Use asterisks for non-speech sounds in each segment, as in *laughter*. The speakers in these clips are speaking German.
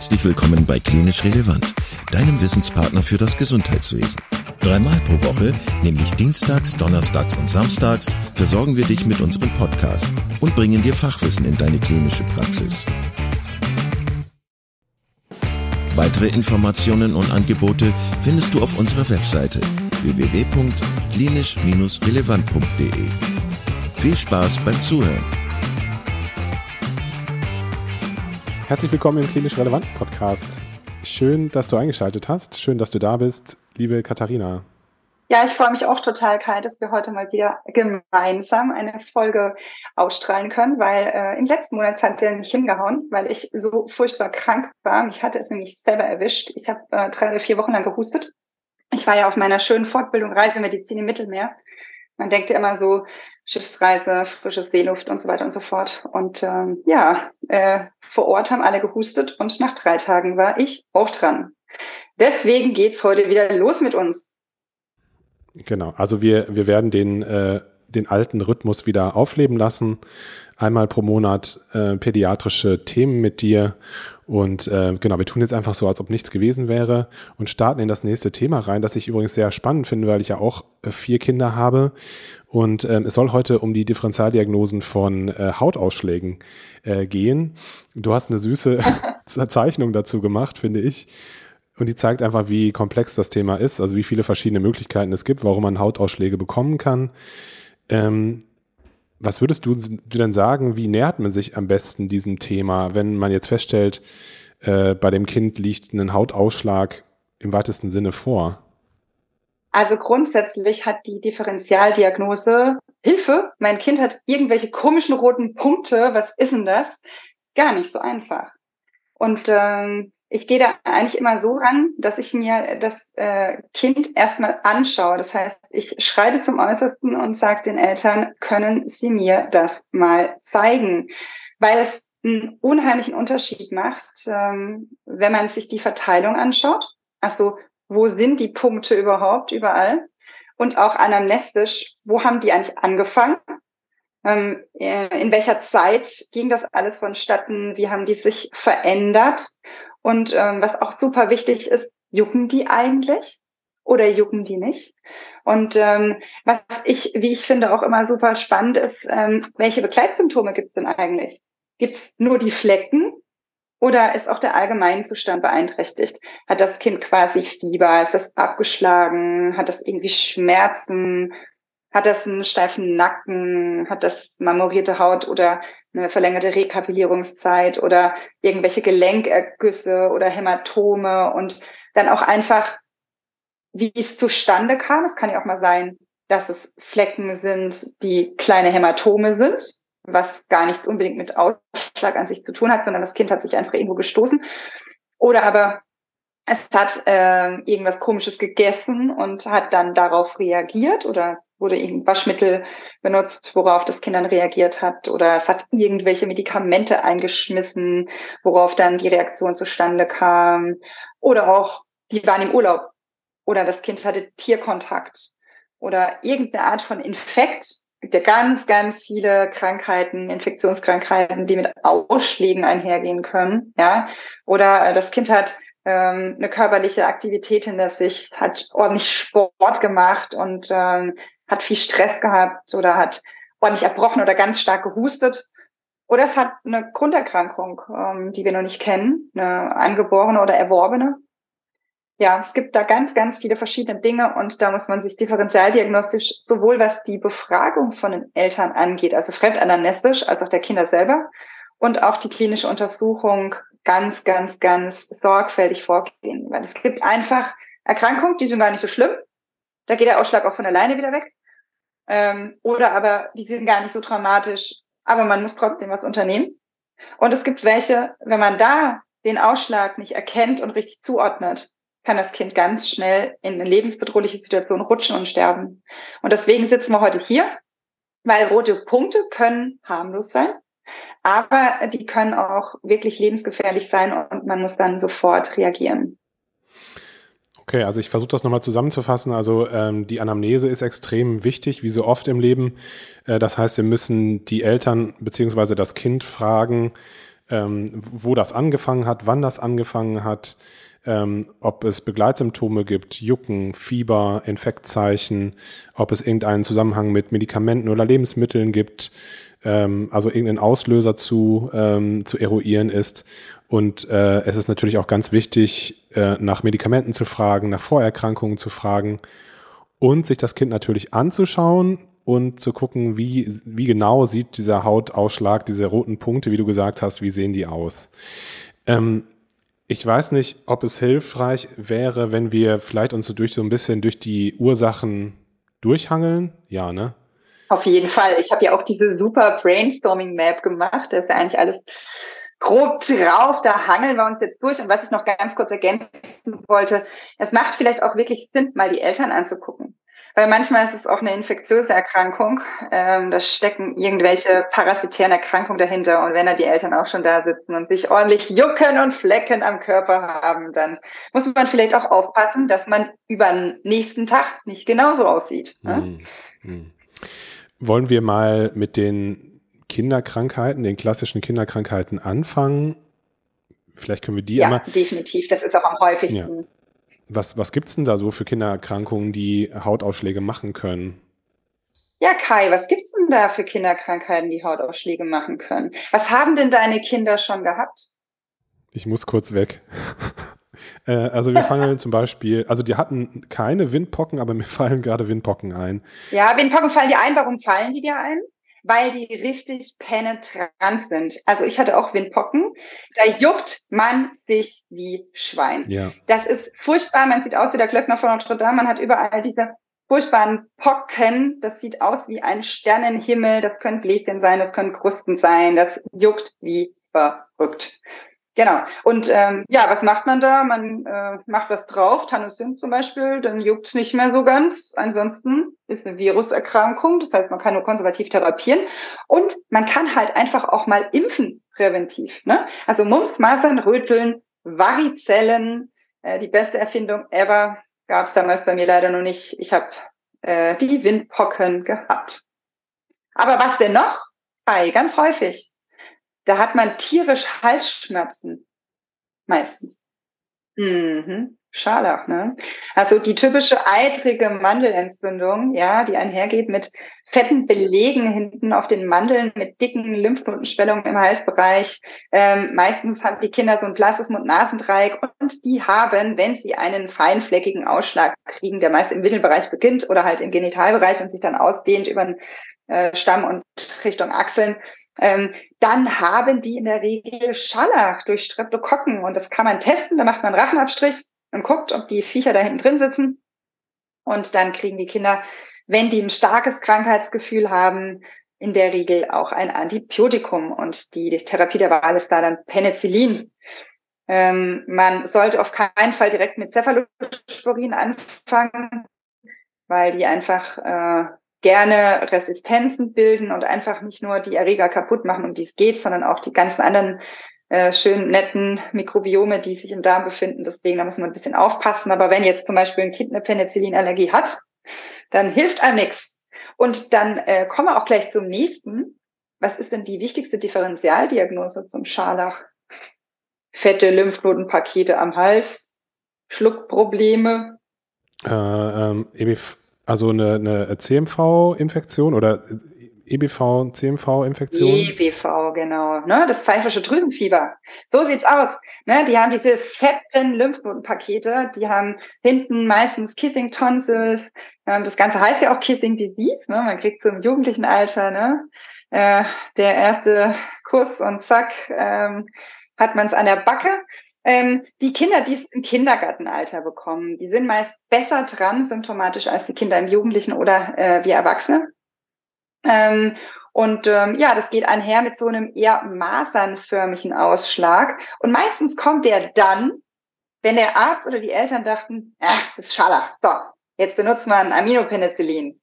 Herzlich willkommen bei Klinisch Relevant, deinem Wissenspartner für das Gesundheitswesen. Dreimal pro Woche, nämlich Dienstags, Donnerstags und Samstags, versorgen wir dich mit unserem Podcast und bringen dir Fachwissen in deine klinische Praxis. Weitere Informationen und Angebote findest du auf unserer Webseite www.klinisch-relevant.de. Viel Spaß beim Zuhören. Herzlich willkommen im Klinisch Relevanten Podcast. Schön, dass du eingeschaltet hast. Schön, dass du da bist, liebe Katharina. Ja, ich freue mich auch total, Kai, dass wir heute mal wieder gemeinsam eine Folge ausstrahlen können, weil äh, im letzten Monat hat der nicht hingehauen, weil ich so furchtbar krank war. Mich hatte es nämlich selber erwischt. Ich habe äh, drei oder vier Wochen lang gehustet. Ich war ja auf meiner schönen Fortbildung Reisemedizin im Mittelmeer. Man denkt ja immer so, Schiffsreise, frische Seeluft und so weiter und so fort. Und ähm, ja, äh, vor Ort haben alle gehustet und nach drei Tagen war ich auch dran. Deswegen geht's heute wieder los mit uns. Genau, also wir, wir werden den, äh, den alten Rhythmus wieder aufleben lassen. Einmal pro Monat äh, pädiatrische Themen mit dir. Und äh, genau, wir tun jetzt einfach so, als ob nichts gewesen wäre und starten in das nächste Thema rein, das ich übrigens sehr spannend finde, weil ich ja auch äh, vier Kinder habe und ähm, es soll heute um die Differentialdiagnosen von äh, Hautausschlägen äh, gehen. Du hast eine süße *laughs* Zeichnung dazu gemacht, finde ich. Und die zeigt einfach, wie komplex das Thema ist, also wie viele verschiedene Möglichkeiten es gibt, warum man Hautausschläge bekommen kann. Ähm, was würdest du denn sagen, wie nähert man sich am besten diesem Thema, wenn man jetzt feststellt, äh, bei dem Kind liegt ein Hautausschlag im weitesten Sinne vor? Also grundsätzlich hat die Differentialdiagnose Hilfe, mein Kind hat irgendwelche komischen roten Punkte, was ist denn das? Gar nicht so einfach. Und ähm, ich gehe da eigentlich immer so ran, dass ich mir das äh, Kind erstmal anschaue. Das heißt, ich schreite zum Äußersten und sage den Eltern, können Sie mir das mal zeigen? Weil es einen unheimlichen Unterschied macht, ähm, wenn man sich die Verteilung anschaut. Also wo sind die Punkte überhaupt überall? Und auch anamnestisch, wo haben die eigentlich angefangen? Ähm, äh, in welcher Zeit ging das alles vonstatten? Wie haben die sich verändert? Und ähm, was auch super wichtig ist, jucken die eigentlich? Oder jucken die nicht? Und ähm, was ich, wie ich finde, auch immer super spannend ist, ähm, welche Begleitsymptome gibt es denn eigentlich? Gibt es nur die Flecken oder ist auch der Allgemeinzustand beeinträchtigt? Hat das Kind quasi Fieber? Ist das abgeschlagen? Hat das irgendwie Schmerzen? Hat das einen steifen Nacken? Hat das marmorierte Haut oder eine verlängerte Rekapillierungszeit oder irgendwelche Gelenkergüsse oder Hämatome und dann auch einfach, wie es zustande kam. Es kann ja auch mal sein, dass es Flecken sind, die kleine Hämatome sind was gar nichts unbedingt mit Ausschlag an sich zu tun hat, sondern das Kind hat sich einfach irgendwo gestoßen. Oder aber es hat äh, irgendwas Komisches gegessen und hat dann darauf reagiert oder es wurde irgendein Waschmittel benutzt, worauf das Kind dann reagiert hat oder es hat irgendwelche Medikamente eingeschmissen, worauf dann die Reaktion zustande kam oder auch die waren im Urlaub oder das Kind hatte Tierkontakt oder irgendeine Art von Infekt, gibt ja ganz, ganz viele Krankheiten, Infektionskrankheiten, die mit Ausschlägen einhergehen können, ja. Oder äh, das Kind hat ähm, eine körperliche Aktivität hinter sich, hat ordentlich Sport gemacht und ähm, hat viel Stress gehabt oder hat ordentlich erbrochen oder ganz stark gehustet. Oder es hat eine Grunderkrankung, ähm, die wir noch nicht kennen, eine angeborene oder erworbene ja, es gibt da ganz, ganz viele verschiedene Dinge und da muss man sich differentialdiagnostisch sowohl was die Befragung von den Eltern angeht, also fremdanamnestisch, als auch der Kinder selber und auch die klinische Untersuchung ganz, ganz, ganz sorgfältig vorgehen. Weil es gibt einfach Erkrankungen, die sind gar nicht so schlimm. Da geht der Ausschlag auch von alleine wieder weg. Ähm, oder aber die sind gar nicht so dramatisch, aber man muss trotzdem was unternehmen. Und es gibt welche, wenn man da den Ausschlag nicht erkennt und richtig zuordnet, kann das Kind ganz schnell in eine lebensbedrohliche Situation rutschen und sterben. Und deswegen sitzen wir heute hier, weil rote Punkte können harmlos sein, aber die können auch wirklich lebensgefährlich sein und man muss dann sofort reagieren. Okay, also ich versuche das nochmal zusammenzufassen. Also ähm, die Anamnese ist extrem wichtig, wie so oft im Leben. Äh, das heißt, wir müssen die Eltern beziehungsweise das Kind fragen, ähm, wo das angefangen hat, wann das angefangen hat, ähm, ob es Begleitsymptome gibt, Jucken, Fieber, Infektzeichen, ob es irgendeinen Zusammenhang mit Medikamenten oder Lebensmitteln gibt, ähm, also irgendeinen Auslöser zu, ähm, zu eruieren ist. Und äh, es ist natürlich auch ganz wichtig, äh, nach Medikamenten zu fragen, nach Vorerkrankungen zu fragen und sich das Kind natürlich anzuschauen und zu gucken, wie, wie genau sieht dieser Hautausschlag, diese roten Punkte, wie du gesagt hast, wie sehen die aus. Ähm, ich weiß nicht, ob es hilfreich wäre, wenn wir vielleicht uns so durch so ein bisschen durch die Ursachen durchhangeln. Ja, ne? Auf jeden Fall. Ich habe ja auch diese super Brainstorming Map gemacht. Da ist ja eigentlich alles grob drauf. Da hangeln wir uns jetzt durch. Und was ich noch ganz kurz ergänzen wollte, es macht vielleicht auch wirklich Sinn, mal die Eltern anzugucken. Weil manchmal ist es auch eine infektiöse Erkrankung. Ähm, da stecken irgendwelche parasitären Erkrankungen dahinter. Und wenn da die Eltern auch schon da sitzen und sich ordentlich jucken und Flecken am Körper haben, dann muss man vielleicht auch aufpassen, dass man über den nächsten Tag nicht genauso aussieht. Ne? Hm, hm. Wollen wir mal mit den Kinderkrankheiten, den klassischen Kinderkrankheiten anfangen? Vielleicht können wir die ja, einmal. Ja, definitiv. Das ist auch am häufigsten. Ja. Was, was gibt es denn da so für Kindererkrankungen, die Hautausschläge machen können? Ja, Kai, was gibt's denn da für Kinderkrankheiten, die Hautausschläge machen können? Was haben denn deine Kinder schon gehabt? Ich muss kurz weg. Äh, also wir fangen zum Beispiel, also die hatten keine Windpocken, aber mir *laughs* fallen gerade Windpocken ein. Ja, Windpocken fallen dir ein. Warum fallen die dir ein? weil die richtig penetrant sind. Also ich hatte auch Windpocken. Da juckt man sich wie Schwein. Ja. Das ist furchtbar. Man sieht aus wie der Glöckner von Notre Dame. Man hat überall diese furchtbaren Pocken. Das sieht aus wie ein Sternenhimmel. Das können Bläschen sein, das können Krusten sein. Das juckt wie verrückt. Genau. Und ähm, ja, was macht man da? Man äh, macht was drauf, Tannussin zum Beispiel, dann juckt es nicht mehr so ganz. Ansonsten ist eine Viruserkrankung, das heißt, man kann nur konservativ therapieren. Und man kann halt einfach auch mal impfen präventiv. Ne? Also Mumps, Masern, Röteln, Varizellen, äh, die beste Erfindung ever, gab es damals bei mir leider noch nicht. Ich habe äh, die Windpocken gehabt. Aber was denn noch? Bei, ganz häufig da hat man tierisch Halsschmerzen. Meistens. Mhm. Scharlach, ne? Also die typische eitrige Mandelentzündung, ja, die einhergeht mit fetten Belegen hinten auf den Mandeln, mit dicken Lymphknotenschwellungen im Halsbereich. Ähm, meistens haben die Kinder so ein blasses Mund-Nasendreieck und die haben, wenn sie einen feinfleckigen Ausschlag kriegen, der meist im Windelbereich beginnt oder halt im Genitalbereich und sich dann ausdehnt über den äh, Stamm und Richtung Achseln, ähm, dann haben die in der Regel Schallach durch Streptokokken und das kann man testen. Da macht man einen Rachenabstrich und guckt, ob die Viecher da hinten drin sitzen. Und dann kriegen die Kinder, wenn die ein starkes Krankheitsgefühl haben, in der Regel auch ein Antibiotikum. Und die Therapie der Wahl ist da dann Penicillin. Ähm, man sollte auf keinen Fall direkt mit Cephalosporin anfangen, weil die einfach äh, gerne Resistenzen bilden und einfach nicht nur die Erreger kaputt machen, um die es geht, sondern auch die ganzen anderen äh, schönen, netten Mikrobiome, die sich im Darm befinden. Deswegen, da muss man ein bisschen aufpassen. Aber wenn jetzt zum Beispiel ein Kind eine Penicillinallergie hat, dann hilft einem nichts. Und dann äh, kommen wir auch gleich zum nächsten. Was ist denn die wichtigste Differentialdiagnose zum Scharlach? Fette Lymphknotenpakete am Hals, Schluckprobleme. Äh, ähm, also eine, eine CMV-Infektion oder EBV, CMV-Infektion? EBV, genau. Ne? Das pfeifische Drüsenfieber. So sieht's aus. Ne? Die haben diese fetten Lymphknotenpakete, die haben hinten meistens Kissing Tonsils. Ähm, das Ganze heißt ja auch Kissing Disease. Ne? Man kriegt im jugendlichen Alter ne? Äh, der erste Kuss und zack, ähm, hat man es an der Backe. Ähm, die Kinder, die es im Kindergartenalter bekommen, die sind meist besser dran symptomatisch als die Kinder im Jugendlichen oder äh, wir Erwachsene. Ähm, und ähm, ja, das geht einher mit so einem eher masernförmigen Ausschlag. Und meistens kommt der dann, wenn der Arzt oder die Eltern dachten, ach, das ist Schaller. So, jetzt benutzt man Aminopenicillin.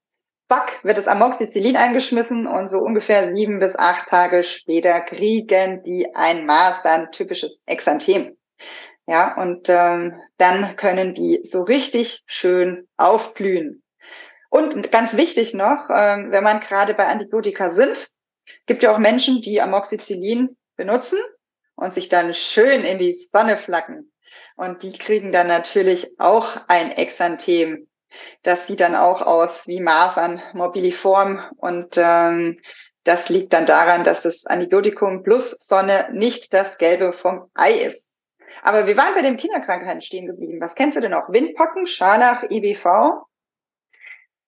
Zack, wird das Amoxicillin eingeschmissen und so ungefähr sieben bis acht Tage später kriegen die ein Masern-typisches Exanthem. Ja, und ähm, dann können die so richtig schön aufblühen. Und ganz wichtig noch, ähm, wenn man gerade bei Antibiotika sind, gibt ja auch Menschen, die Amoxicillin benutzen und sich dann schön in die Sonne flacken. Und die kriegen dann natürlich auch ein Exanthem. Das sieht dann auch aus wie Masern mobiliform und ähm, das liegt dann daran, dass das Antibiotikum plus Sonne nicht das Gelbe vom Ei ist. Aber wir waren bei den Kinderkrankheiten stehen geblieben. Was kennst du denn noch? Windpocken, Scharlach, IBV?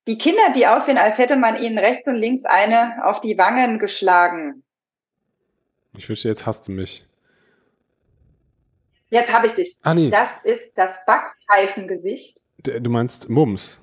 Die Kinder, die aussehen, als hätte man ihnen rechts und links eine auf die Wangen geschlagen. Ich wünschte, jetzt hast du mich. Jetzt habe ich dich. Ah, nee. Das ist das Backpfeifengesicht. Du meinst Mums.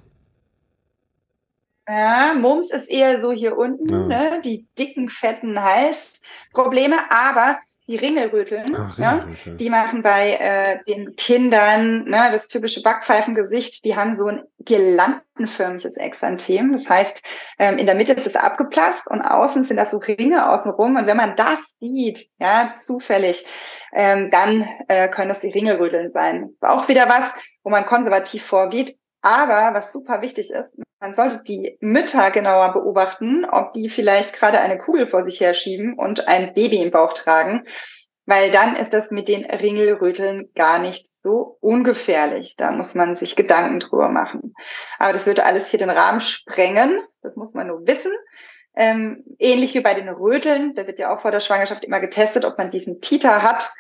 Ja, Mums ist eher so hier unten, ja. ne? die dicken, fetten Halsprobleme. Aber die Ringelröteln, Ach, ja, die machen bei äh, den Kindern ne, das typische Backpfeifengesicht, die haben so ein girlandenförmiges Exanthem. Das heißt, ähm, in der Mitte ist es abgeplasst und außen sind das so Ringe außenrum. Und wenn man das sieht, ja, zufällig, ähm, dann äh, können das die Ringelröteln sein. Das ist auch wieder was, wo man konservativ vorgeht. Aber was super wichtig ist, man sollte die Mütter genauer beobachten, ob die vielleicht gerade eine Kugel vor sich herschieben und ein Baby im Bauch tragen, weil dann ist das mit den Ringelröteln gar nicht so ungefährlich. Da muss man sich Gedanken drüber machen. Aber das würde alles hier den Rahmen sprengen. Das muss man nur wissen. Ähm, ähnlich wie bei den Röteln, da wird ja auch vor der Schwangerschaft immer getestet, ob man diesen Titer hat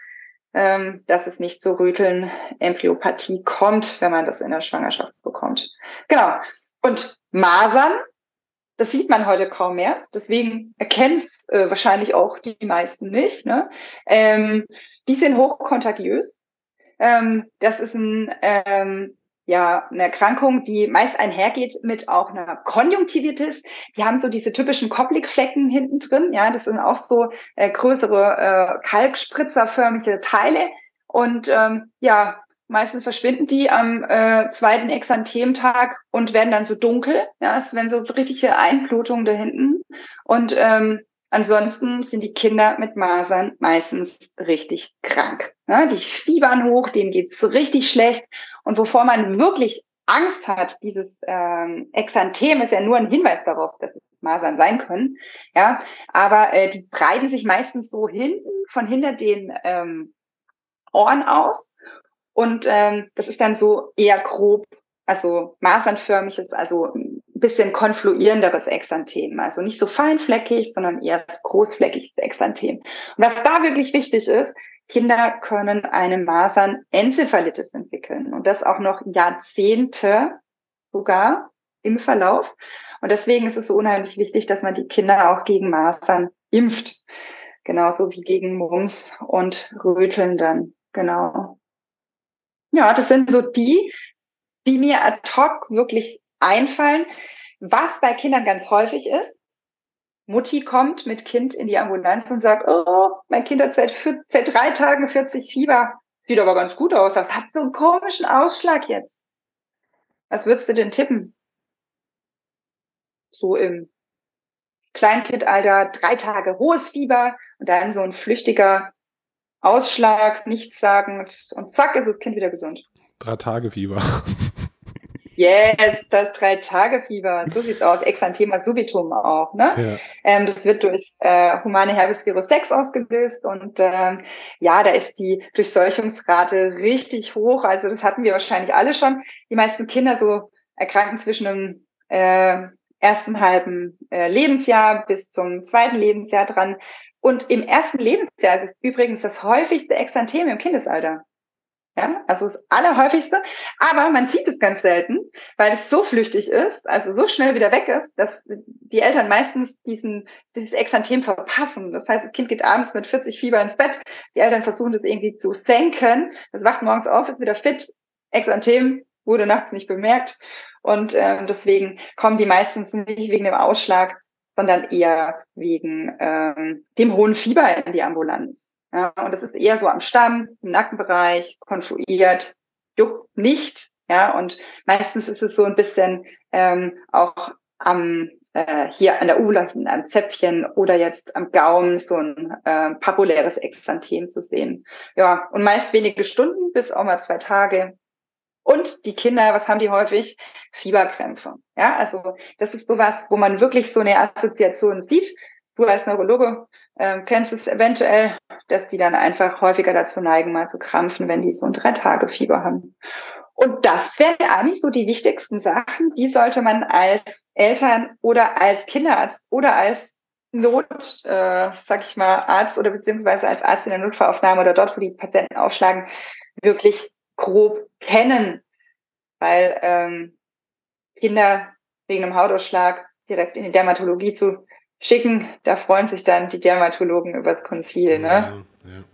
ähm, dass es nicht zu Röteln, Embryopathie kommt, wenn man das in der Schwangerschaft bekommt. Genau. Und Masern, das sieht man heute kaum mehr. Deswegen erkennen es äh, wahrscheinlich auch die meisten nicht. Ne? Ähm, die sind hochkontagiös. Ähm, das ist ein ähm, ja eine Erkrankung, die meist einhergeht mit auch einer Konjunktivitis. Die haben so diese typischen Koplikflecken hinten drin. Ja, das sind auch so äh, größere äh, Kalkspritzerförmige Teile. Und ähm, ja, meistens verschwinden die am äh, zweiten Exanthemtag und werden dann so dunkel. Ja, es werden so richtige Einblutungen da hinten. Und ähm, Ansonsten sind die Kinder mit Masern meistens richtig krank. Ja, die fiebern hoch, denen geht's richtig schlecht. Und wovor man wirklich Angst hat, dieses ähm, Exanthem ist ja nur ein Hinweis darauf, dass es Masern sein können. Ja, aber äh, die breiten sich meistens so hinten von hinter den ähm, Ohren aus. Und ähm, das ist dann so eher grob, also masernförmiges, also bisschen konfluierenderes Exanthem. Also nicht so feinfleckig, sondern eher großfleckiges Exanthem. Und was da wirklich wichtig ist, Kinder können eine Masern-Enzephalitis entwickeln und das auch noch Jahrzehnte sogar im Verlauf. Und deswegen ist es so unheimlich wichtig, dass man die Kinder auch gegen Masern impft. Genauso wie gegen Mumps und Röteln dann. Genau. Ja, das sind so die, die mir ad hoc wirklich einfallen. Was bei Kindern ganz häufig ist, Mutti kommt mit Kind in die Ambulanz und sagt, oh, mein Kind hat seit, seit drei Tagen 40 Fieber. Sieht aber ganz gut aus. Das hat so einen komischen Ausschlag jetzt. Was würdest du denn tippen? So im Kleinkindalter, drei Tage hohes Fieber und dann so ein flüchtiger Ausschlag, nichtssagend und zack ist das Kind wieder gesund. Drei Tage Fieber. Yes, das Drei-Tage-Fieber. So sieht's aus. Exanthema subitum auch. Ne? Ja. Ähm, das wird durch äh, humane Herpesvirus 6 ausgelöst und ähm, ja, da ist die Durchseuchungsrate richtig hoch. Also das hatten wir wahrscheinlich alle schon. Die meisten Kinder so erkranken zwischen dem äh, ersten halben äh, Lebensjahr bis zum zweiten Lebensjahr dran. Und im ersten Lebensjahr ist es übrigens das häufigste Exanthem im Kindesalter. Ja, also das Allerhäufigste. Aber man sieht es ganz selten, weil es so flüchtig ist, also so schnell wieder weg ist, dass die Eltern meistens diesen, dieses Exanthem verpassen. Das heißt, das Kind geht abends mit 40 Fieber ins Bett. Die Eltern versuchen das irgendwie zu senken. Das wacht morgens auf, ist wieder fit. Exanthem wurde nachts nicht bemerkt. Und äh, deswegen kommen die meistens nicht wegen dem Ausschlag, sondern eher wegen ähm, dem hohen Fieber in die Ambulanz. Ja, und das ist eher so am Stamm, im Nackenbereich, konfluiert, juckt nicht. Ja, und meistens ist es so ein bisschen ähm, auch am äh, hier an der Oberfläche, am Zäpfchen oder jetzt am Gaumen so ein äh, papuläres Exanthem zu sehen. Ja, und meist wenige Stunden bis auch mal zwei Tage. Und die Kinder, was haben die häufig? Fieberkrämpfe. Ja, also das ist sowas, wo man wirklich so eine Assoziation sieht. Du als Neurologe äh, kennst es eventuell, dass die dann einfach häufiger dazu neigen, mal zu krampfen, wenn die so ein Drei-Tage-Fieber haben. Und das wären eigentlich so die wichtigsten Sachen, die sollte man als Eltern oder als Kinderarzt oder als Not, äh, sag ich mal, Arzt oder beziehungsweise als Arzt in der Notfallaufnahme oder dort, wo die Patienten aufschlagen, wirklich grob kennen. Weil ähm, Kinder wegen einem Hautausschlag direkt in die Dermatologie zu schicken, da freuen sich dann die Dermatologen übers Konzil. Ne? Ja, ja.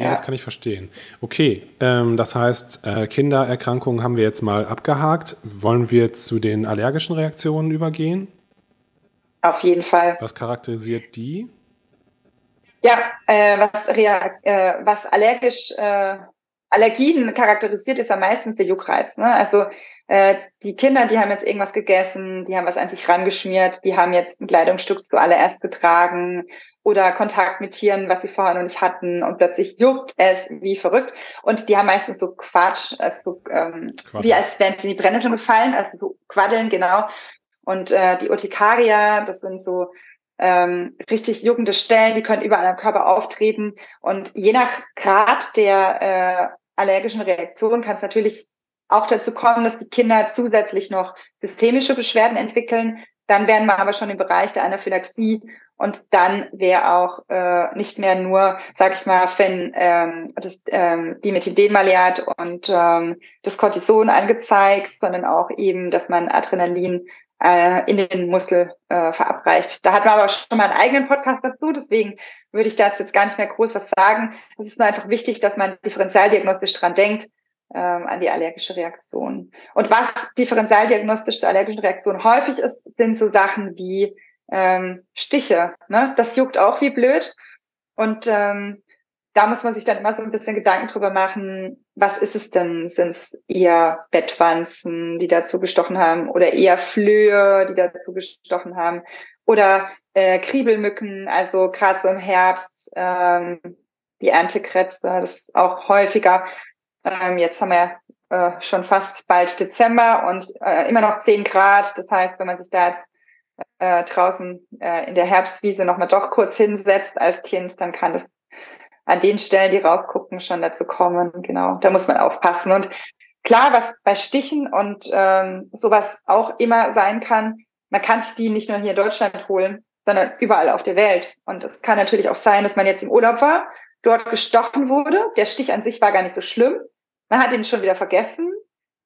Ja, ja, das kann ich verstehen. Okay, ähm, das heißt, äh, Kindererkrankungen haben wir jetzt mal abgehakt. Wollen wir zu den allergischen Reaktionen übergehen? Auf jeden Fall. Was charakterisiert die? Ja, äh, was, äh, was allergisch, äh, Allergien charakterisiert, ist ja meistens der Juckreiz. Ne? Also äh, die Kinder, die haben jetzt irgendwas gegessen, die haben was an sich rangeschmiert, die haben jetzt ein Kleidungsstück zuallererst getragen oder Kontakt mit Tieren, was sie vorher noch nicht hatten und plötzlich juckt es wie verrückt. Und die haben meistens so Quatsch, also ähm, wie als wären sie in die Brennnessel gefallen, also so Quaddeln, genau. Und äh, die Urtikaria, das sind so ähm, richtig juckende Stellen, die können überall am Körper auftreten. Und je nach Grad der äh, allergischen Reaktion kann es natürlich auch dazu kommen, dass die Kinder zusätzlich noch systemische Beschwerden entwickeln. Dann wären wir aber schon im Bereich der Anaphylaxie und dann wäre auch äh, nicht mehr nur, sag ich mal, wenn ähm, das ähm, Dimethylenmaleat und ähm, das Cortison angezeigt, sondern auch eben, dass man Adrenalin äh, in den Muskel äh, verabreicht. Da hat man aber schon mal einen eigenen Podcast dazu, deswegen würde ich dazu jetzt gar nicht mehr groß was sagen. Es ist nur einfach wichtig, dass man differenzialdiagnostisch dran denkt, ähm, an die allergische Reaktion. Und was differenzialdiagnostische allergische Reaktion häufig ist, sind so Sachen wie ähm, Stiche. Ne? Das juckt auch wie blöd. Und ähm, da muss man sich dann immer so ein bisschen Gedanken drüber machen, was ist es denn? Sind es eher Bettwanzen, die dazu gestochen haben, oder eher Flöhe, die dazu gestochen haben, oder äh, Kriebelmücken, also gerade so im Herbst, ähm, die Erntekrätze, das ist auch häufiger. Ähm, jetzt haben wir äh, schon fast bald Dezember und äh, immer noch 10 Grad. Das heißt, wenn man sich da jetzt äh, draußen äh, in der Herbstwiese nochmal doch kurz hinsetzt als Kind, dann kann das an den Stellen, die raufgucken, schon dazu kommen. Genau, da muss man aufpassen. Und klar, was bei Stichen und ähm, sowas auch immer sein kann, man kann sich die nicht nur hier in Deutschland holen, sondern überall auf der Welt. Und es kann natürlich auch sein, dass man jetzt im Urlaub war, dort gestochen wurde. Der Stich an sich war gar nicht so schlimm. Man hat ihn schon wieder vergessen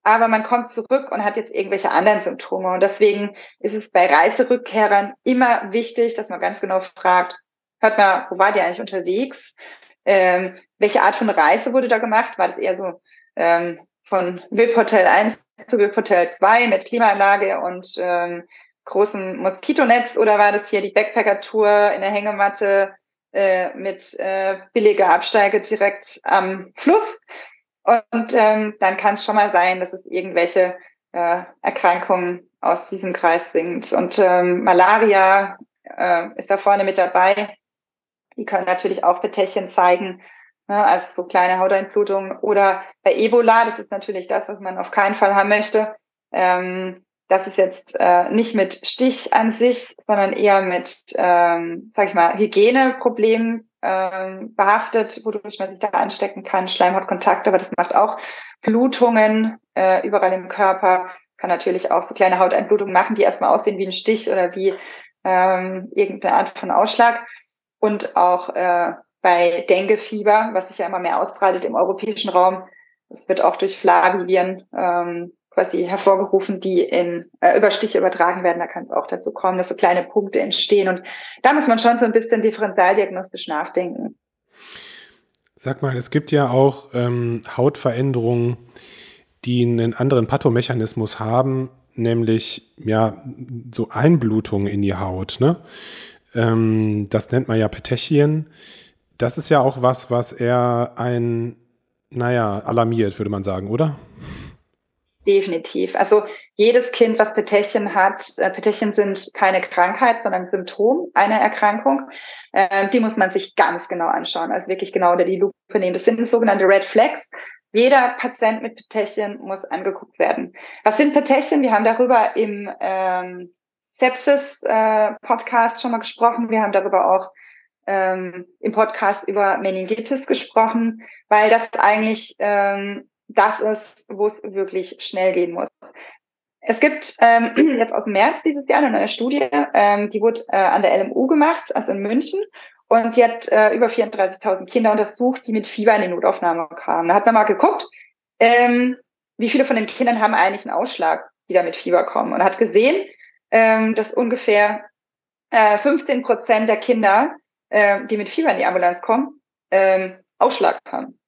aber man kommt zurück und hat jetzt irgendwelche anderen Symptome. Und deswegen ist es bei Reiserückkehrern immer wichtig, dass man ganz genau fragt, hört mal, wo war die eigentlich unterwegs? Ähm, welche Art von Reise wurde da gemacht? War das eher so ähm, von VIP Hotel 1 zu VIP Hotel 2 mit Klimaanlage und ähm, großem Moskitonetz oder war das hier die Backpacker-Tour in der Hängematte äh, mit äh, billiger Absteige direkt am Fluss? Und ähm, dann kann es schon mal sein, dass es irgendwelche äh, Erkrankungen aus diesem Kreis sind. Und ähm, Malaria äh, ist da vorne mit dabei. Die können natürlich auch Petechien zeigen, ne, als so kleine Hauteinblutungen. Oder bei Ebola, das ist natürlich das, was man auf keinen Fall haben möchte. Ähm, das ist jetzt äh, nicht mit Stich an sich, sondern eher mit, ähm, sag ich mal, Hygieneproblemen ähm, behaftet, wodurch man sich da anstecken kann, Schleimhautkontakt, aber das macht auch Blutungen äh, überall im Körper, kann natürlich auch so kleine Hauteinblutungen machen, die erstmal aussehen wie ein Stich oder wie ähm, irgendeine Art von Ausschlag. Und auch äh, bei Denguefieber, was sich ja immer mehr ausbreitet im europäischen Raum, es wird auch durch Flaviviren ähm, quasi hervorgerufen, die in äh, über Stiche übertragen werden. Da kann es auch dazu kommen, dass so kleine Punkte entstehen. Und da muss man schon so ein bisschen differenzialdiagnostisch nachdenken. Sag mal, es gibt ja auch ähm, Hautveränderungen, die einen anderen Pathomechanismus haben, nämlich ja so Einblutungen in die Haut. Ne? Ähm, das nennt man ja Petechien. Das ist ja auch was, was eher ein, naja, alarmiert, würde man sagen, oder? Definitiv. Also jedes Kind, was Petechien hat, äh, Petechien sind keine Krankheit, sondern Symptom einer Erkrankung. Äh, die muss man sich ganz genau anschauen, also wirklich genau unter die Lupe nehmen. Das sind sogenannte Red Flags. Jeder Patient mit Petechien muss angeguckt werden. Was sind Petechien? Wir haben darüber im ähm, Sepsis-Podcast äh, schon mal gesprochen. Wir haben darüber auch ähm, im Podcast über Meningitis gesprochen, weil das eigentlich ähm, das ist, wo es wirklich schnell gehen muss. Es gibt ähm, *clears throat* jetzt aus März dieses Jahr eine neue Studie, ähm, die wurde äh, an der LMU gemacht, also in München. Und die hat äh, über 34.000 Kinder untersucht, die mit Fieber in die Notaufnahme kamen. Da hat man mal geguckt, ähm, wie viele von den Kindern haben eigentlich einen Ausschlag, die da mit Fieber kommen. Und hat gesehen, ähm, dass ungefähr äh, 15 Prozent der Kinder, äh, die mit Fieber in die Ambulanz kommen, ähm, Ausschlag haben.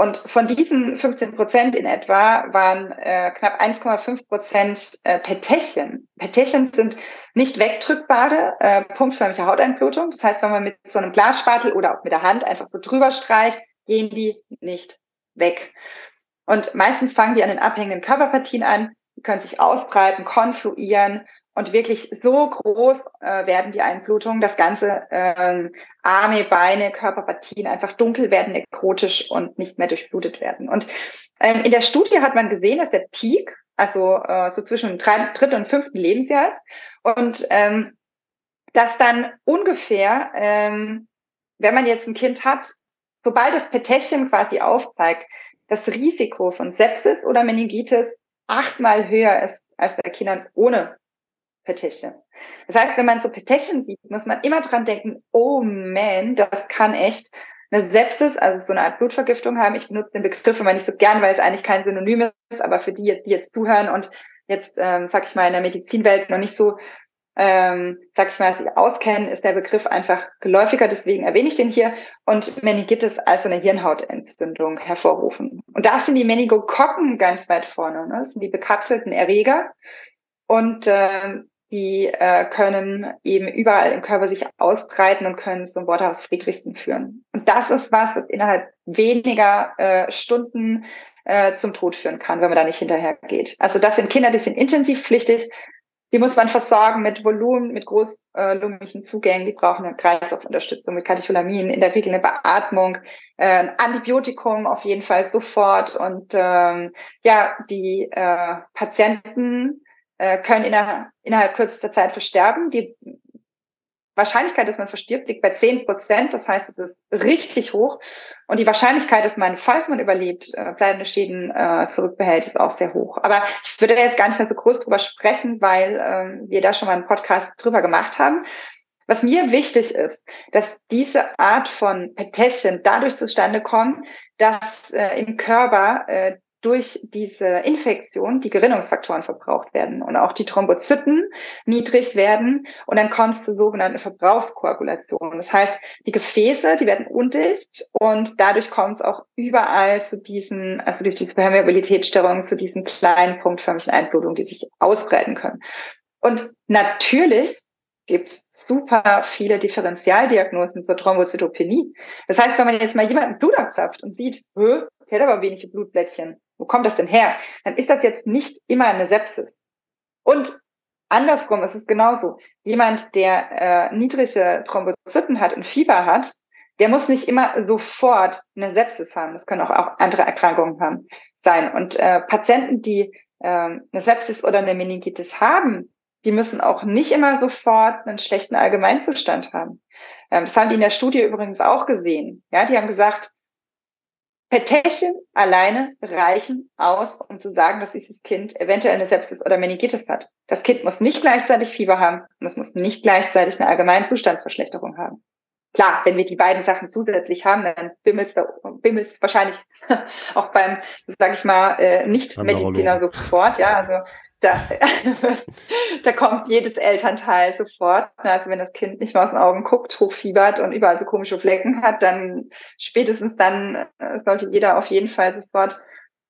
Und von diesen 15 Prozent in etwa waren äh, knapp 1,5 Prozent äh, Petechien. Petechien sind nicht wegdrückbare, äh, punktförmige Hauteinblutung. Das heißt, wenn man mit so einem Glasspatel oder auch mit der Hand einfach so drüber streicht, gehen die nicht weg. Und meistens fangen die an den abhängenden Körperpartien an, die können sich ausbreiten, konfluieren und wirklich so groß äh, werden die Einblutungen, dass ganze ähm, Arme, Beine, Körperpartien einfach dunkel werden, nekrotisch und nicht mehr durchblutet werden. Und ähm, in der Studie hat man gesehen, dass der Peak, also äh, so zwischen dem dritten und fünften Lebensjahr ist und ähm, dass dann ungefähr, ähm, wenn man jetzt ein Kind hat, sobald das Petäschchen quasi aufzeigt, das Risiko von Sepsis oder Meningitis achtmal höher ist als bei Kindern ohne Petition. Das heißt, wenn man so Petition sieht, muss man immer dran denken, oh man, das kann echt eine Sepsis, also so eine Art Blutvergiftung haben. Ich benutze den Begriff immer nicht so gern, weil es eigentlich kein Synonym ist, aber für die, die jetzt zuhören und jetzt, ähm, sag ich mal, in der Medizinwelt noch nicht so, ähm, sag ich mal, sich auskennen, ist der Begriff einfach geläufiger, deswegen erwähne ich den hier. Und Meningitis als eine Hirnhautentzündung hervorrufen. Und da sind die Meningokokken ganz weit vorne. Ne? Das sind die bekapselten Erreger. Und äh, die äh, können eben überall im Körper sich ausbreiten und können zum Waterhouse Friedrichsen führen. Und das ist was, was innerhalb weniger äh, Stunden äh, zum Tod führen kann, wenn man da nicht hinterher geht. Also das sind Kinder, die sind intensivpflichtig. Die muss man versorgen mit Volumen, mit großlungigen Zugängen. Die brauchen eine Kreislaufunterstützung mit Katecholaminen, in der Regel eine Beatmung, äh, ein Antibiotikum auf jeden Fall sofort. Und ähm, ja, die äh, Patienten äh, können innerhalb, innerhalb kürzester Zeit versterben. Die Wahrscheinlichkeit, dass man verstirbt, liegt bei 10 Prozent. Das heißt, es ist richtig hoch. Und die Wahrscheinlichkeit, dass man, falls man überlebt, äh, bleibende Schäden äh, zurückbehält, ist auch sehr hoch. Aber ich würde jetzt gar nicht mehr so groß drüber sprechen, weil äh, wir da schon mal einen Podcast drüber gemacht haben. Was mir wichtig ist, dass diese Art von Petechien dadurch zustande kommen, dass äh, im Körper äh, durch diese Infektion die Gerinnungsfaktoren verbraucht werden und auch die Thrombozyten niedrig werden und dann kommt es zur sogenannten Verbrauchskoagulation. Das heißt, die Gefäße, die werden undicht und dadurch kommt es auch überall zu diesen, also durch diese Permeabilitätsstörungen, zu diesen kleinen punktförmigen Einblutungen, die sich ausbreiten können. Und natürlich gibt es super viele Differentialdiagnosen zur Thrombozytopenie. Das heißt, wenn man jetzt mal jemanden Blut abzapft und sieht, der hat aber wenige Blutblättchen, wo kommt das denn her? Dann ist das jetzt nicht immer eine Sepsis. Und andersrum ist es genauso. Jemand, der äh, niedrige Thrombozyten hat und Fieber hat, der muss nicht immer sofort eine Sepsis haben. Das können auch, auch andere Erkrankungen haben, sein. Und äh, Patienten, die äh, eine Sepsis oder eine Meningitis haben, die müssen auch nicht immer sofort einen schlechten Allgemeinzustand haben. Ähm, das haben die in der Studie übrigens auch gesehen. Ja, die haben gesagt, Petechien alleine reichen aus, um zu sagen, dass dieses Kind eventuell eine Sepsis oder Meningitis hat. Das Kind muss nicht gleichzeitig Fieber haben und es muss nicht gleichzeitig eine allgemeine Zustandsverschlechterung haben. Klar, wenn wir die beiden Sachen zusätzlich haben, dann bimmelt es wahrscheinlich *laughs* auch beim, sage ich mal, äh, Nicht-Mediziner sofort. Ja, also da, *laughs* da kommt jedes Elternteil sofort. Also wenn das Kind nicht mal aus den Augen guckt, hochfiebert und überall so komische Flecken hat, dann spätestens dann äh, sollte jeder auf jeden Fall sofort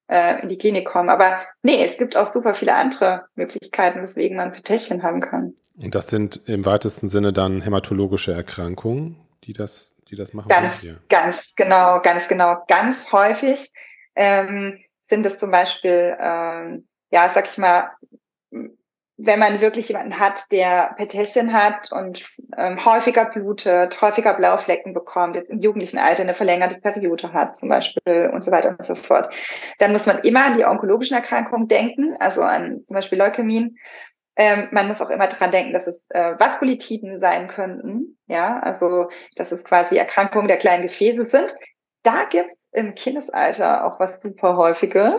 äh, in die Klinik kommen. Aber nee, es gibt auch super viele andere Möglichkeiten, weswegen man Petechien haben kann. Und das sind im weitesten Sinne dann hämatologische Erkrankungen, die das, die das machen? Ganz, ganz genau, ganz genau. Ganz häufig ähm, sind es zum Beispiel ähm, ja, sag ich mal, wenn man wirklich jemanden hat, der Petechien hat und ähm, häufiger blutet, häufiger Blauflecken bekommt, jetzt im jugendlichen Alter eine verlängerte Periode hat zum Beispiel und so weiter und so fort, dann muss man immer an die onkologischen Erkrankungen denken, also an zum Beispiel Leukämien. Ähm, man muss auch immer dran denken, dass es äh, Vaskulitiden sein könnten, ja, also dass es quasi Erkrankungen der kleinen Gefäße sind. Da gibt im Kindesalter auch was super häufiges.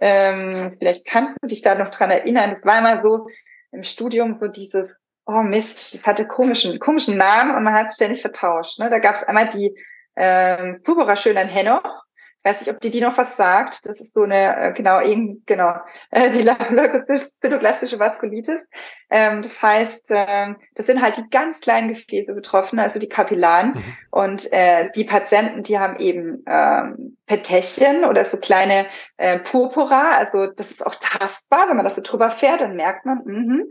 Ähm, vielleicht kannst du dich da noch dran erinnern. Das war immer so im Studium so dieses, oh Mist, das hatte komischen, komischen Namen und man hat es ständig vertauscht. Ne? Da gab es einmal die ähm, Purpura Schönlein Henoch weiß nicht, ob die die noch was sagt. Das ist so eine, äh, genau, eben, genau, äh, *laughs* die leukozytoklastische Vaskulitis. Ähm, das heißt, ähm, das sind halt die ganz kleinen Gefäße betroffen, also die Kapillaren. Mhm. Und äh, die Patienten, die haben eben ähm, Petechien oder so kleine äh, Purpura. Also das ist auch tastbar. Wenn man das so drüber fährt, dann merkt man, mh,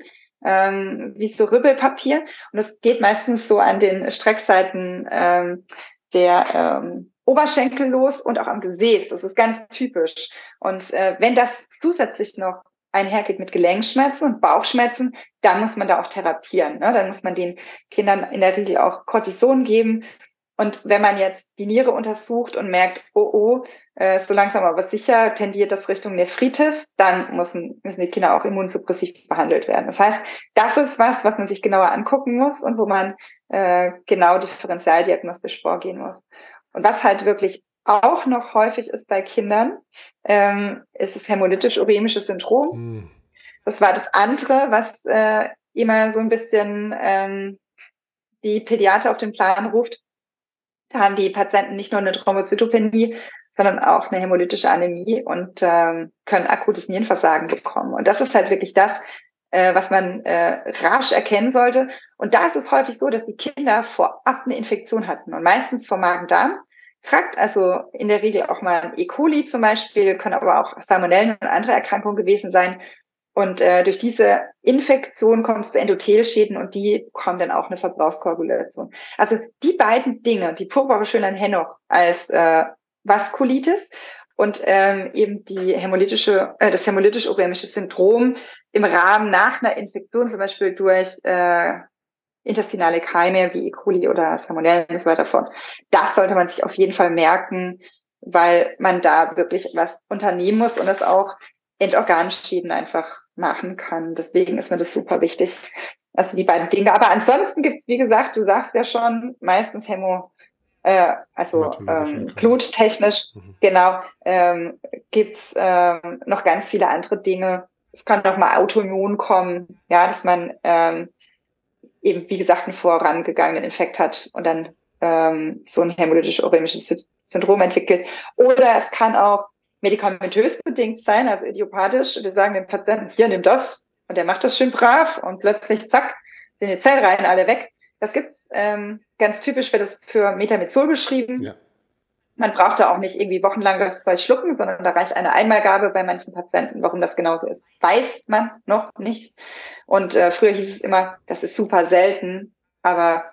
ähm, wie so Rübbelpapier. Und das geht meistens so an den Streckseiten ähm, der ähm, Oberschenkel los und auch am Gesäß. Das ist ganz typisch. Und äh, wenn das zusätzlich noch einhergeht mit Gelenkschmerzen und Bauchschmerzen, dann muss man da auch therapieren. Ne? Dann muss man den Kindern in der Regel auch Cortison geben. Und wenn man jetzt die Niere untersucht und merkt, oh oh, äh, so langsam aber sicher tendiert das Richtung Nephritis, dann müssen, müssen die Kinder auch immunsuppressiv behandelt werden. Das heißt, das ist was, was man sich genauer angucken muss und wo man äh, genau differenzialdiagnostisch vorgehen muss. Und was halt wirklich auch noch häufig ist bei Kindern, ähm, ist das hämolytisch-uremische Syndrom. Mhm. Das war das andere, was äh, immer so ein bisschen ähm, die Pädiater auf den Plan ruft. Da haben die Patienten nicht nur eine Thrombozytopenie, sondern auch eine hämolytische Anämie und ähm, können akutes Nierenversagen bekommen. Und das ist halt wirklich das, äh, was man äh, rasch erkennen sollte. Und da ist es häufig so, dass die Kinder vorab eine Infektion hatten und meistens vom Magen-Darm. Trakt, also in der Regel auch mal E. coli zum Beispiel, können aber auch Salmonellen und andere Erkrankungen gewesen sein. Und äh, durch diese Infektion kommt es zu Endothelschäden und die kommen dann auch eine Verbrauchskoagulation. Also die beiden Dinge, die purpure Schönlein-Henoch als äh, Vaskulitis und ähm, eben die hämolytische, äh, das hämolytisch-uremische Syndrom im Rahmen nach einer Infektion, zum Beispiel durch äh, intestinale Keime wie E. coli oder Salmonellen und so weiter fort. Das sollte man sich auf jeden Fall merken, weil man da wirklich was unternehmen muss und es auch Endorganschäden einfach machen kann. Deswegen ist mir das super wichtig. Also die beiden Dinge. Aber ansonsten gibt's, wie gesagt, du sagst ja schon, meistens Hämo, äh, also ähm, bluttechnisch, mhm. genau, ähm, gibt's ähm, noch ganz viele andere Dinge. Es kann noch mal Autoimmun kommen, ja, dass man ähm, eben, wie gesagt, einen vorangegangenen Infekt hat und dann ähm, so ein hämolytisch-uremisches Syndrom entwickelt. Oder es kann auch medikamentös bedingt sein, also idiopathisch. Wir sagen dem Patienten, hier, nimm das. Und der macht das schön brav und plötzlich, zack, sind die Zellreihen alle weg. Das gibt's ähm, ganz typisch wird das für Metamizol beschrieben. Ja. Man braucht da auch nicht irgendwie wochenlang das Zeug schlucken, sondern da reicht eine Einmalgabe bei manchen Patienten. Warum das genauso ist, weiß man noch nicht. Und äh, früher hieß es immer, das ist super selten, aber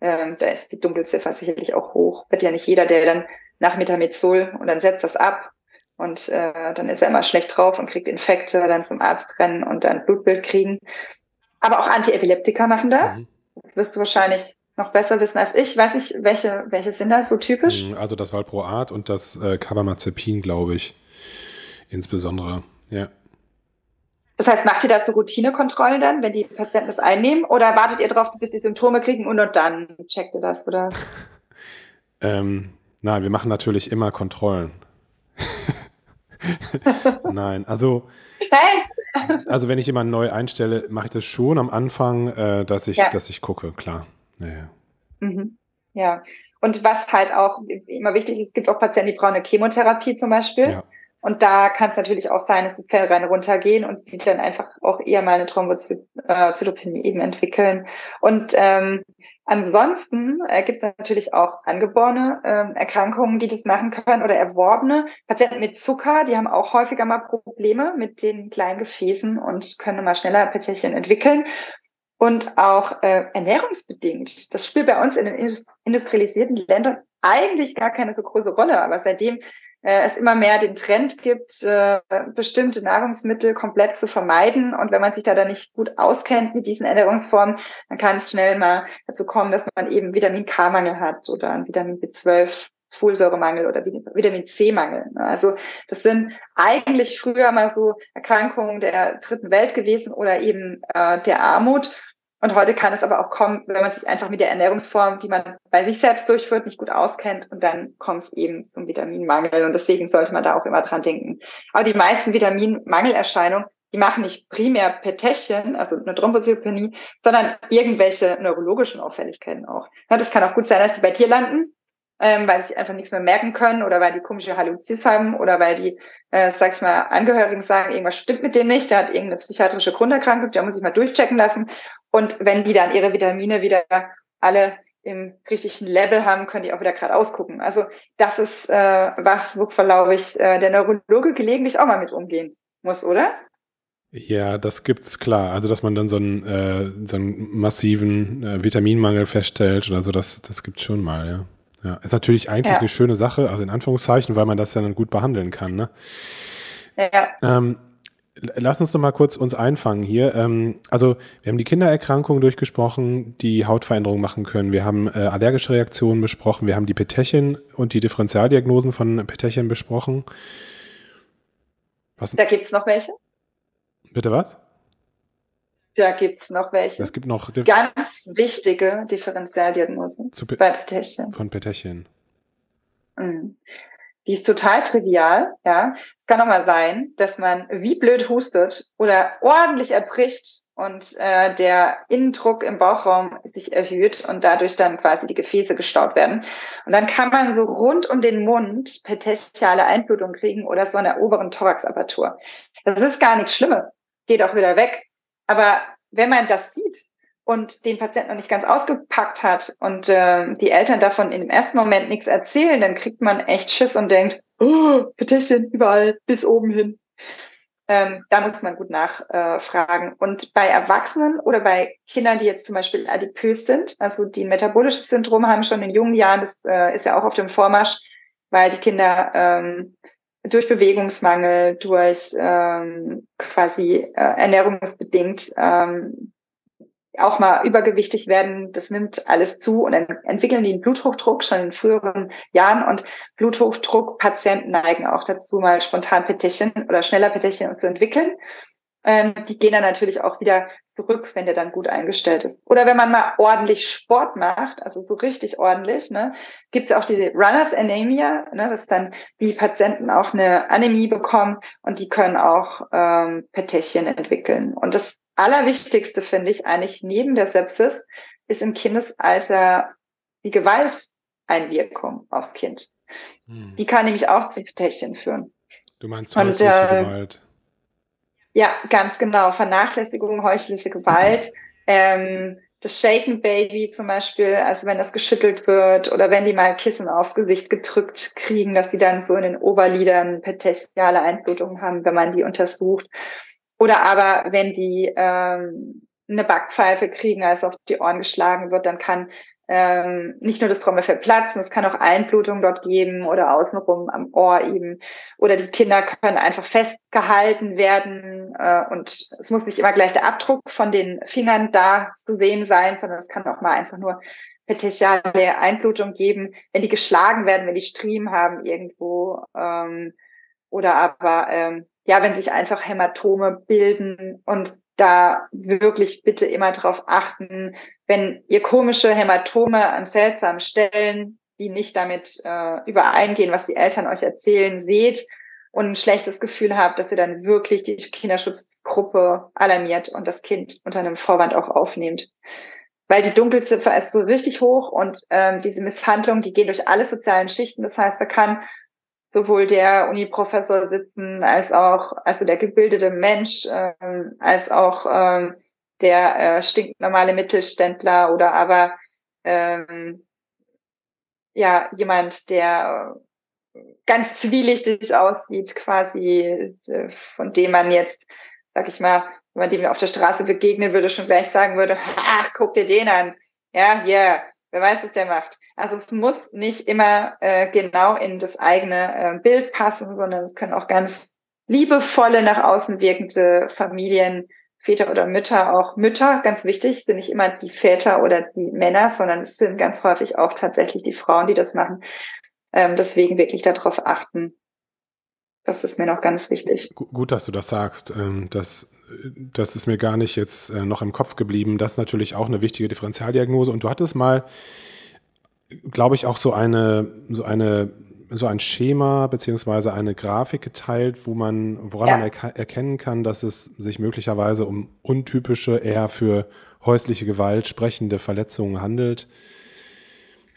ähm, da ist die Dunkelziffer sicherlich auch hoch. Wird ja nicht jeder, der dann nach Metamizol und dann setzt das ab und äh, dann ist er immer schlecht drauf und kriegt Infekte, dann zum Arzt rennen und dann Blutbild kriegen. Aber auch Antiepileptika machen da. Mhm. Das wirst du wahrscheinlich noch besser wissen als ich. Weiß ich, welche, welche sind da so typisch? Hm, also das Valproat und das äh, Carbamazepin, glaube ich. Insbesondere, ja. Das heißt, macht ihr das so Routinekontrollen dann, wenn die Patienten das einnehmen? Oder wartet ihr darauf, bis die Symptome kriegen und nur dann checkt ihr das? Oder? *laughs* ähm, nein, wir machen natürlich immer Kontrollen. *laughs* nein, also. Also wenn ich jemanden neu einstelle, mache ich das schon am Anfang, äh, dass ich, ja. dass ich gucke, klar. Ja, ja. Mhm. ja. Und was halt auch immer wichtig ist, es gibt auch Patienten, die brauchen eine Chemotherapie zum Beispiel. Ja. Und da kann es natürlich auch sein, dass die Zellreihen runtergehen und die dann einfach auch eher mal eine Thrombozytopenie eben entwickeln. Und ähm, ansonsten äh, gibt es natürlich auch angeborene ähm, Erkrankungen, die das machen können oder erworbene. Patienten mit Zucker, die haben auch häufiger mal Probleme mit den kleinen Gefäßen und können mal schneller Peterchen entwickeln und auch äh, ernährungsbedingt. Das spielt bei uns in den industrialisierten Ländern eigentlich gar keine so große Rolle, aber seitdem äh, es immer mehr den Trend gibt, äh, bestimmte Nahrungsmittel komplett zu vermeiden und wenn man sich da dann nicht gut auskennt mit diesen Ernährungsformen, dann kann es schnell mal dazu kommen, dass man eben Vitamin K-Mangel hat oder ein Vitamin B12 Folsäuremangel oder Vitamin C-Mangel. Ne? Also das sind eigentlich früher mal so Erkrankungen der dritten Welt gewesen oder eben äh, der Armut. Und heute kann es aber auch kommen, wenn man sich einfach mit der Ernährungsform, die man bei sich selbst durchführt, nicht gut auskennt und dann kommt es eben zum Vitaminmangel und deswegen sollte man da auch immer dran denken. Aber die meisten Vitaminmangelerscheinungen, die machen nicht primär Petechien, also eine Thrombozytopenie, sondern irgendwelche neurologischen Auffälligkeiten auch. Ja, das kann auch gut sein, dass sie bei dir landen, ähm, weil sie einfach nichts mehr merken können oder weil die komische Halluzis haben oder weil die, äh, sag ich mal, Angehörigen sagen, irgendwas stimmt mit dem nicht, der hat irgendeine psychiatrische Grunderkrankung, der muss ich mal durchchecken lassen. Und wenn die dann ihre Vitamine wieder alle im richtigen Level haben, können die auch wieder gerade ausgucken. Also das ist äh, was, wo, glaube ich, äh, der Neurologe gelegentlich auch mal mit umgehen muss, oder? Ja, das gibt's klar. Also dass man dann so einen, äh, so einen massiven äh, Vitaminmangel feststellt oder so, das, das gibt's schon mal, ja. Ja, ist natürlich eigentlich ja. eine schöne Sache, also in Anführungszeichen, weil man das ja dann gut behandeln kann, ne? Ja. Ähm, Lass uns doch mal kurz uns einfangen hier. Ähm, also wir haben die Kindererkrankungen durchgesprochen, die Hautveränderungen machen können. Wir haben äh, allergische Reaktionen besprochen. Wir haben die Petechien und die Differentialdiagnosen von Petechien besprochen. Was? Da gibt's noch welche. Bitte was? Da gibt's noch welche. Es gibt noch ganz wichtige Differentialdiagnosen Pe bei Petechien. Von Petechien. Mhm. Die ist total trivial, ja. Es kann auch mal sein, dass man wie blöd hustet oder ordentlich erbricht und äh, der Innendruck im Bauchraum sich erhöht und dadurch dann quasi die Gefäße gestaut werden. Und dann kann man so rund um den Mund petechiale Einblutung kriegen oder so eine oberen Thoraxapertur. Das ist gar nichts Schlimmes, geht auch wieder weg. Aber wenn man das sieht, und den Patienten noch nicht ganz ausgepackt hat und äh, die Eltern davon in dem ersten Moment nichts erzählen, dann kriegt man echt Schiss und denkt, oh, Petition überall bis oben hin. Ähm, da muss man gut nachfragen. Äh, und bei Erwachsenen oder bei Kindern, die jetzt zum Beispiel adipös sind, also die ein metabolisches Syndrom haben schon in jungen Jahren, das äh, ist ja auch auf dem Vormarsch, weil die Kinder ähm, durch Bewegungsmangel, durch ähm, quasi äh, ernährungsbedingt ähm, auch mal übergewichtig werden, das nimmt alles zu und dann entwickeln einen Bluthochdruck schon in früheren Jahren und Bluthochdruckpatienten neigen auch dazu, mal spontan Petechien oder schneller Petechien zu entwickeln. Ähm, die gehen dann natürlich auch wieder zurück, wenn der dann gut eingestellt ist. Oder wenn man mal ordentlich Sport macht, also so richtig ordentlich, ne, gibt es auch die Runners Anemia, ne, dass dann die Patienten auch eine Anämie bekommen und die können auch ähm, Petechien entwickeln. Und das Allerwichtigste finde ich eigentlich neben der Sepsis ist im Kindesalter die Gewalteinwirkung aufs Kind. Hm. Die kann nämlich auch zu Petechien führen. Du meinst häusliche äh, Gewalt? Ja, ganz genau. Vernachlässigung, heuchliche Gewalt. Ähm, das Shaken Baby zum Beispiel, also wenn das geschüttelt wird oder wenn die mal Kissen aufs Gesicht gedrückt kriegen, dass sie dann so in den Oberlidern petechiale Einblutungen haben, wenn man die untersucht. Oder aber wenn die ähm, eine Backpfeife kriegen, als auf die Ohren geschlagen wird, dann kann ähm, nicht nur das Trommelfell platzen, es kann auch Einblutung dort geben oder außenrum am Ohr eben. Oder die Kinder können einfach festgehalten werden äh, und es muss nicht immer gleich der Abdruck von den Fingern da zu sehen sein, sondern es kann auch mal einfach nur petechiale Einblutung geben, wenn die geschlagen werden, wenn die Striemen haben irgendwo ähm, oder aber ähm, ja, wenn sich einfach Hämatome bilden und da wirklich bitte immer darauf achten, wenn ihr komische Hämatome an seltsamen Stellen, die nicht damit äh, übereingehen, was die Eltern euch erzählen, seht und ein schlechtes Gefühl habt, dass ihr dann wirklich die Kinderschutzgruppe alarmiert und das Kind unter einem Vorwand auch aufnehmt. Weil die Dunkelziffer ist so richtig hoch und ähm, diese Misshandlungen, die gehen durch alle sozialen Schichten. Das heißt, da kann sowohl der Uni-Professor sitzen, als auch also der gebildete Mensch, ähm, als auch ähm, der äh, stinknormale Mittelständler oder aber ähm, ja jemand, der ganz zwielichtig aussieht, quasi äh, von dem man jetzt, sag ich mal, wenn man dem auf der Straße begegnen würde, schon gleich sagen würde, *laughs* ach, guck dir den an. Ja, ja, yeah, wer weiß, was der macht. Also es muss nicht immer äh, genau in das eigene äh, Bild passen, sondern es können auch ganz liebevolle, nach außen wirkende Familien, Väter oder Mütter, auch Mütter, ganz wichtig, sind nicht immer die Väter oder die Männer, sondern es sind ganz häufig auch tatsächlich die Frauen, die das machen. ähm, deswegen wirklich darauf achten. Das ist mir noch ganz wichtig. Gut, dass du das sagst. Ähm, das, das ist mir gar nicht jetzt äh, noch im Kopf geblieben. Das ist natürlich auch eine wichtige Differentialdiagnose. Und du hattest mal, glaube ich, auch so eine, so eine so ein Schema beziehungsweise eine Grafik geteilt, wo man, woran ja. man er erkennen kann, dass es sich möglicherweise um untypische, eher für häusliche Gewalt sprechende Verletzungen handelt.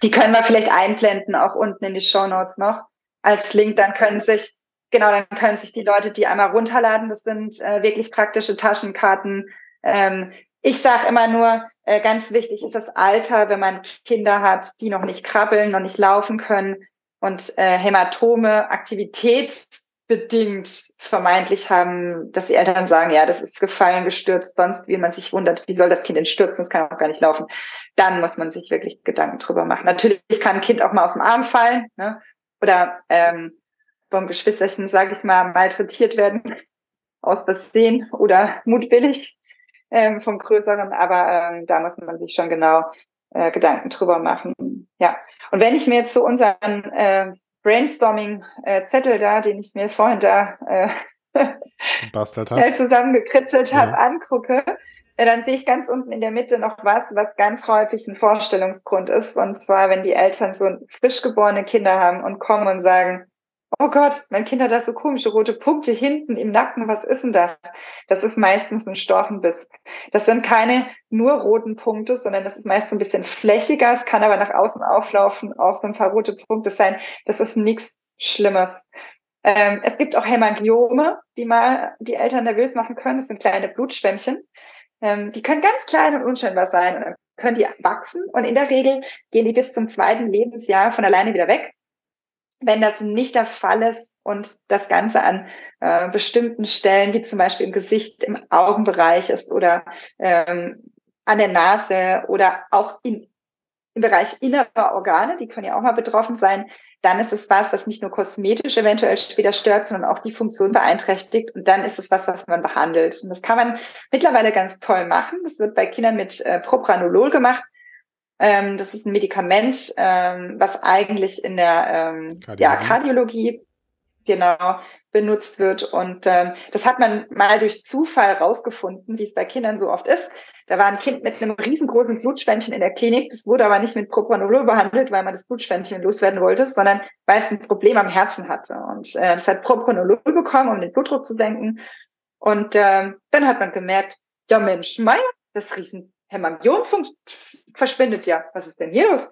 Die können wir vielleicht einblenden, auch unten in die Show Notes noch als Link. Dann können sich, genau, dann können sich die Leute die einmal runterladen. Das sind äh, wirklich praktische Taschenkarten. Ähm, ich sage immer nur, äh, ganz wichtig ist das Alter, wenn man Kinder hat, die noch nicht krabbeln, noch nicht laufen können und äh, Hämatome aktivitätsbedingt vermeintlich haben, dass die Eltern sagen, ja, das ist gefallen, gestürzt, sonst wie man sich wundert, wie soll das Kind denn stürzen, das kann auch gar nicht laufen. Dann muss man sich wirklich Gedanken drüber machen. Natürlich kann ein Kind auch mal aus dem Arm fallen ne? oder ähm, vom Geschwisterchen, sage ich mal, malträtiert werden aus Versehen oder mutwillig ähm, vom Größeren, aber ähm, da muss man sich schon genau äh, Gedanken drüber machen. Ja, und wenn ich mir jetzt so unseren äh, Brainstorming-Zettel äh, da, den ich mir vorhin da äh, schnell zusammengekritzelt habe, ja. angucke, ja, dann sehe ich ganz unten in der Mitte noch was, was ganz häufig ein Vorstellungsgrund ist. Und zwar, wenn die Eltern so frisch geborene Kinder haben und kommen und sagen, oh Gott, mein Kind hat da so komische rote Punkte hinten im Nacken, was ist denn das? Das ist meistens ein Storchenbiss. Das sind keine nur roten Punkte, sondern das ist meist so ein bisschen flächiger, es kann aber nach außen auflaufen, auch so ein paar rote Punkte sein. Das ist nichts Schlimmes. Ähm, es gibt auch Hämangiome, die mal die Eltern nervös machen können. Das sind kleine Blutschwämmchen. Ähm, die können ganz klein und unscheinbar sein und dann können die wachsen und in der Regel gehen die bis zum zweiten Lebensjahr von alleine wieder weg. Wenn das nicht der Fall ist und das Ganze an äh, bestimmten Stellen, wie zum Beispiel im Gesicht, im Augenbereich ist oder ähm, an der Nase oder auch in, im Bereich innerer Organe, die können ja auch mal betroffen sein, dann ist es was, was nicht nur kosmetisch eventuell später stört, sondern auch die Funktion beeinträchtigt. Und dann ist es was, was man behandelt. Und das kann man mittlerweile ganz toll machen. Das wird bei Kindern mit äh, Propranolol gemacht. Ähm, das ist ein Medikament, ähm, was eigentlich in der ähm, Kardiologie. Ja, Kardiologie genau benutzt wird. Und ähm, das hat man mal durch Zufall rausgefunden, wie es bei Kindern so oft ist. Da war ein Kind mit einem riesengroßen Blutschwämmchen in der Klinik. Das wurde aber nicht mit Propranolol behandelt, weil man das Blutschwämmchen loswerden wollte, sondern weil es ein Problem am Herzen hatte. Und äh, das hat Propranolol bekommen, um den Blutdruck zu senken. Und äh, dann hat man gemerkt, ja Mensch, Meier, das riesen Hämangiom verschwindet ja. Was ist denn hier los?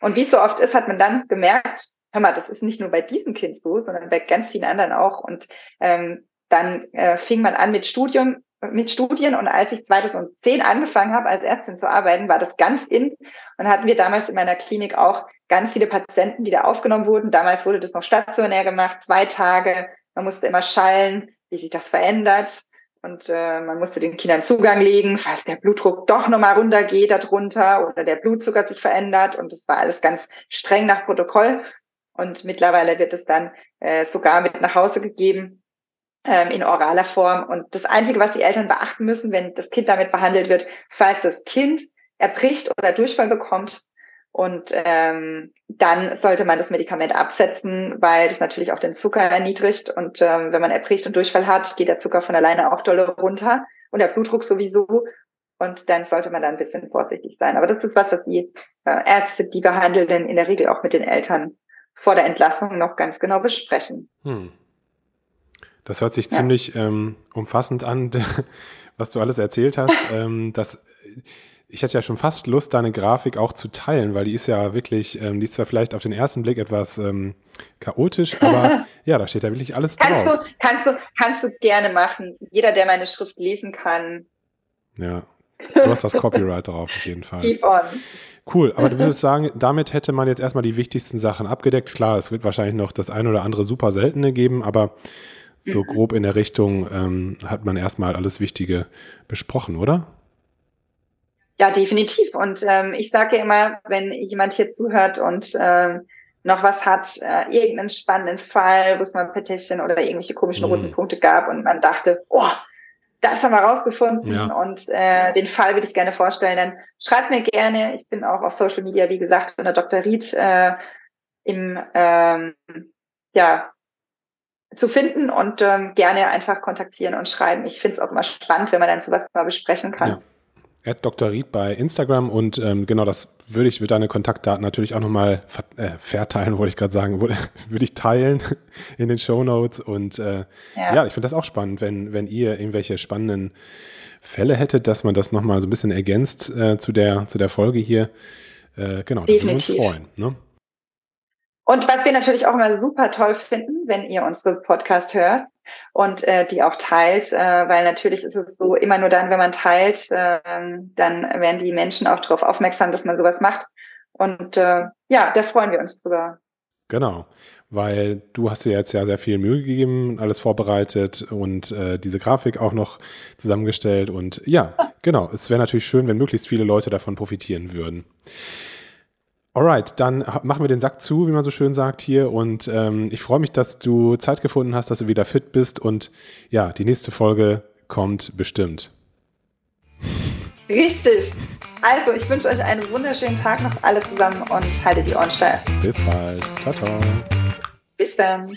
Und wie es so oft ist, hat man dann gemerkt, hör mal, das ist nicht nur bei diesem Kind so, sondern bei ganz vielen anderen auch. Und ähm, dann äh, fing man an mit Studium, mit Studien und als ich 2010 angefangen habe, als Ärztin zu arbeiten, war das ganz in und hatten wir damals in meiner Klinik auch ganz viele Patienten, die da aufgenommen wurden. Damals wurde das noch stationär gemacht, zwei Tage. Man musste immer schallen, wie sich das verändert. Und äh, man musste den Kindern Zugang legen, falls der Blutdruck doch nochmal runtergeht darunter oder der Blutzucker sich verändert. Und das war alles ganz streng nach Protokoll. Und mittlerweile wird es dann äh, sogar mit nach Hause gegeben ähm, in oraler Form. Und das Einzige, was die Eltern beachten müssen, wenn das Kind damit behandelt wird, falls das Kind erbricht oder Durchfall bekommt, und ähm, dann sollte man das Medikament absetzen, weil das natürlich auch den Zucker erniedrigt. Und ähm, wenn man erbricht und Durchfall hat, geht der Zucker von alleine auch dolle runter und der Blutdruck sowieso. Und dann sollte man da ein bisschen vorsichtig sein. Aber das ist was, was die äh, Ärzte, die Behandelnden in der Regel auch mit den Eltern vor der Entlassung noch ganz genau besprechen. Hm. Das hört sich ja. ziemlich ähm, umfassend an, *laughs* was du alles erzählt hast. *laughs* ähm, das ich hätte ja schon fast Lust, deine Grafik auch zu teilen, weil die ist ja wirklich, ähm, die ist zwar vielleicht auf den ersten Blick etwas ähm, chaotisch, aber *laughs* ja, da steht ja wirklich alles kannst drauf. Du, kannst, du, kannst du gerne machen. Jeder, der meine Schrift lesen kann. Ja, du hast das Copyright drauf auf jeden Fall. Keep on. Cool, aber du würdest *laughs* sagen, damit hätte man jetzt erstmal die wichtigsten Sachen abgedeckt. Klar, es wird wahrscheinlich noch das ein oder andere super seltene geben, aber so *laughs* grob in der Richtung ähm, hat man erstmal alles Wichtige besprochen, oder? Ja, definitiv. Und ähm, ich sage immer, wenn jemand hier zuhört und ähm, noch was hat, äh, irgendeinen spannenden Fall, wo es mal Petition oder irgendwelche komischen mhm. roten Punkte gab und man dachte, oh, das haben wir rausgefunden ja. und äh, den Fall würde ich gerne vorstellen, dann schreibt mir gerne. Ich bin auch auf Social Media, wie gesagt, unter Dr. Ried äh, im ähm, ja zu finden und ähm, gerne einfach kontaktieren und schreiben. Ich finde es auch immer spannend, wenn man dann sowas mal besprechen kann. Ja. Ed Dr. Ried bei Instagram und ähm, genau das würde ich, würde deine Kontaktdaten natürlich auch nochmal ver äh, verteilen, wollte ich gerade sagen, würde, *laughs* würde ich teilen *laughs* in den Show Notes und äh, ja. ja, ich finde das auch spannend, wenn, wenn ihr irgendwelche spannenden Fälle hättet, dass man das nochmal so ein bisschen ergänzt äh, zu, der, zu der Folge hier. Äh, genau, Definitiv. wir uns freuen. Ne? Und was wir natürlich auch immer super toll finden, wenn ihr unsere Podcast hört und äh, die auch teilt, äh, weil natürlich ist es so, immer nur dann, wenn man teilt, äh, dann werden die Menschen auch darauf aufmerksam, dass man sowas macht. Und äh, ja, da freuen wir uns drüber. Genau, weil du hast dir jetzt ja sehr viel Mühe gegeben, alles vorbereitet und äh, diese Grafik auch noch zusammengestellt. Und ja, *laughs* genau, es wäre natürlich schön, wenn möglichst viele Leute davon profitieren würden. Alright, dann machen wir den Sack zu, wie man so schön sagt hier. Und ähm, ich freue mich, dass du Zeit gefunden hast, dass du wieder fit bist. Und ja, die nächste Folge kommt bestimmt. Richtig. Also, ich wünsche euch einen wunderschönen Tag noch alle zusammen und haltet die Ohren steif. Bis bald. Ciao, ciao. Bis dann.